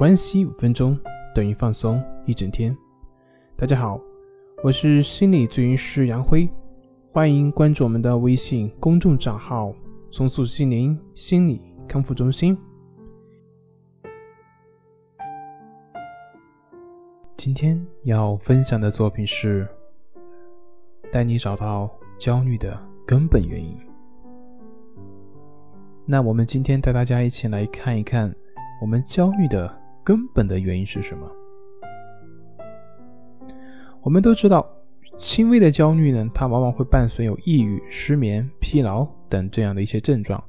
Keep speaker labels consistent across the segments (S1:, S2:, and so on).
S1: 关系五分钟等于放松一整天。大家好，我是心理咨询师杨辉，欢迎关注我们的微信公众账号“松塑心灵心理康复中心”。今天要分享的作品是带你找到焦虑的根本原因。那我们今天带大家一起来看一看，我们焦虑的。根本的原因是什么？我们都知道，轻微的焦虑呢，它往往会伴随有抑郁、失眠、疲劳等这样的一些症状。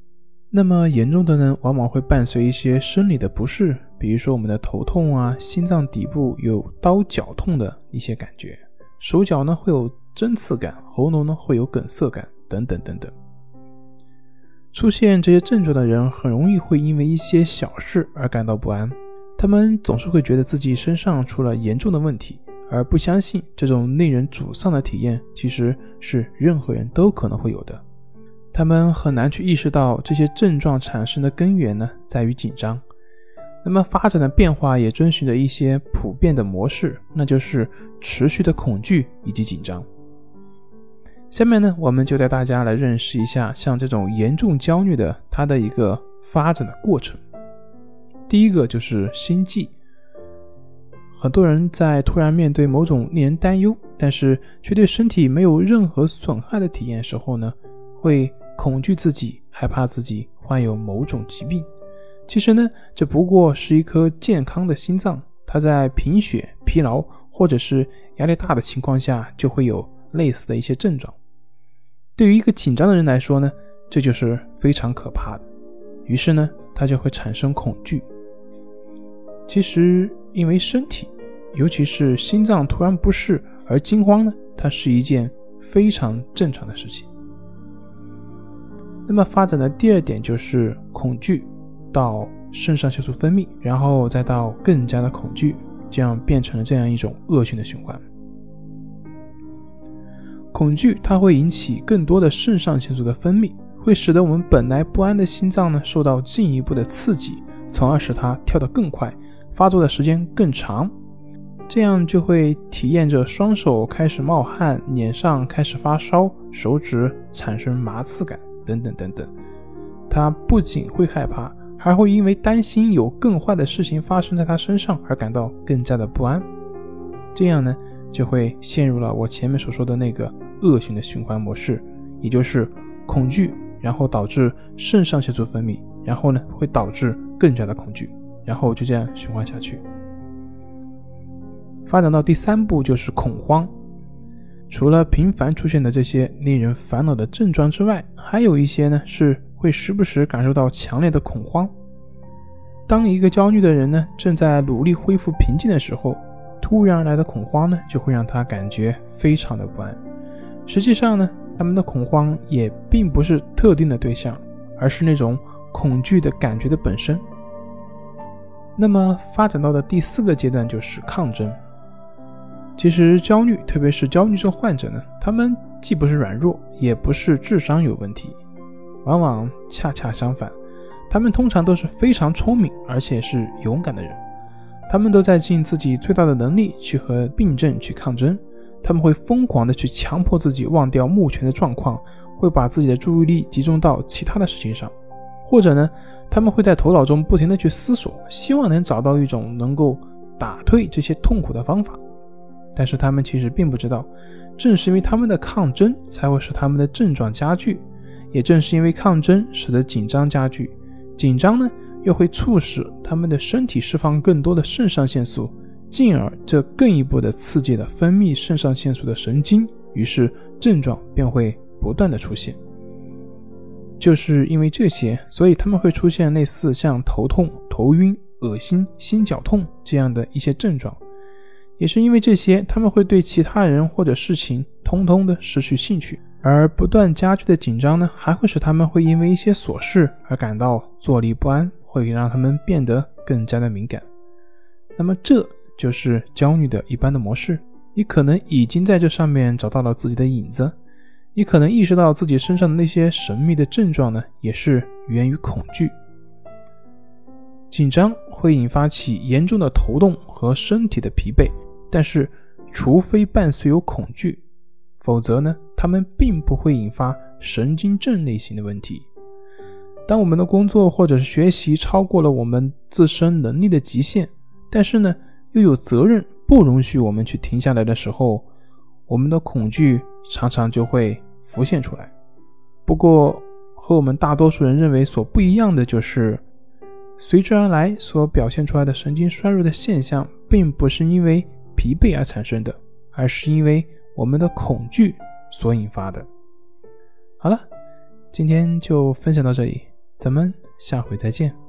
S1: 那么严重的呢，往往会伴随一些生理的不适，比如说我们的头痛啊，心脏底部有刀绞痛的一些感觉，手脚呢会有针刺感，喉咙呢会有梗塞感，等等等等。出现这些症状的人，很容易会因为一些小事而感到不安。他们总是会觉得自己身上出了严重的问题，而不相信这种令人沮丧的体验其实是任何人都可能会有的。他们很难去意识到这些症状产生的根源呢，在于紧张。那么发展的变化也遵循着一些普遍的模式，那就是持续的恐惧以及紧张。下面呢，我们就带大家来认识一下像这种严重焦虑的它的一个发展的过程。第一个就是心悸。很多人在突然面对某种令人担忧，但是却对身体没有任何损害的体验时候呢，会恐惧自己，害怕自己患有某种疾病。其实呢，这不过是一颗健康的心脏，它在贫血、疲劳或者是压力大的情况下，就会有类似的一些症状。对于一个紧张的人来说呢，这就是非常可怕的。于是呢，他就会产生恐惧。其实，因为身体，尤其是心脏突然不适而惊慌呢，它是一件非常正常的事情。那么发展的第二点就是恐惧，到肾上腺素分泌，然后再到更加的恐惧，这样变成了这样一种恶性的循环。恐惧它会引起更多的肾上腺素的分泌，会使得我们本来不安的心脏呢受到进一步的刺激，从而使它跳得更快。发作的时间更长，这样就会体验着双手开始冒汗、脸上开始发烧、手指产生麻刺感等等等等。他不仅会害怕，还会因为担心有更坏的事情发生在他身上而感到更加的不安。这样呢，就会陷入了我前面所说的那个恶性的循环模式，也就是恐惧，然后导致肾上腺素分泌，然后呢会导致更加的恐惧。然后就这样循环下去，发展到第三步就是恐慌。除了频繁出现的这些令人烦恼的症状之外，还有一些呢是会时不时感受到强烈的恐慌。当一个焦虑的人呢正在努力恢复平静的时候，突然而来的恐慌呢就会让他感觉非常的不安。实际上呢，他们的恐慌也并不是特定的对象，而是那种恐惧的感觉的本身。那么发展到的第四个阶段就是抗争。其实焦虑，特别是焦虑症患者呢，他们既不是软弱，也不是智商有问题，往往恰恰相反，他们通常都是非常聪明而且是勇敢的人。他们都在尽自己最大的能力去和病症去抗争。他们会疯狂的去强迫自己忘掉目前的状况，会把自己的注意力集中到其他的事情上。或者呢，他们会在头脑中不停的去思索，希望能找到一种能够打退这些痛苦的方法。但是他们其实并不知道，正是因为他们的抗争，才会使他们的症状加剧；也正是因为抗争，使得紧张加剧。紧张呢，又会促使他们的身体释放更多的肾上腺素，进而这更一步的刺激了分泌肾上腺素的神经，于是症状便会不断的出现。就是因为这些，所以他们会出现类似像头痛、头晕、恶心、心绞痛这样的一些症状。也是因为这些，他们会对其他人或者事情通通的失去兴趣。而不断加剧的紧张呢，还会使他们会因为一些琐事而感到坐立不安，会让他们变得更加的敏感。那么这就是焦虑的一般的模式。你可能已经在这上面找到了自己的影子。你可能意识到自己身上的那些神秘的症状呢，也是源于恐惧。紧张会引发起严重的头痛和身体的疲惫，但是除非伴随有恐惧，否则呢，他们并不会引发神经症类型的问题。当我们的工作或者是学习超过了我们自身能力的极限，但是呢，又有责任不容许我们去停下来的时候，我们的恐惧常常就会浮现出来。不过，和我们大多数人认为所不一样的就是。随之而来所表现出来的神经衰弱的现象，并不是因为疲惫而产生的，而是因为我们的恐惧所引发的。好了，今天就分享到这里，咱们下回再见。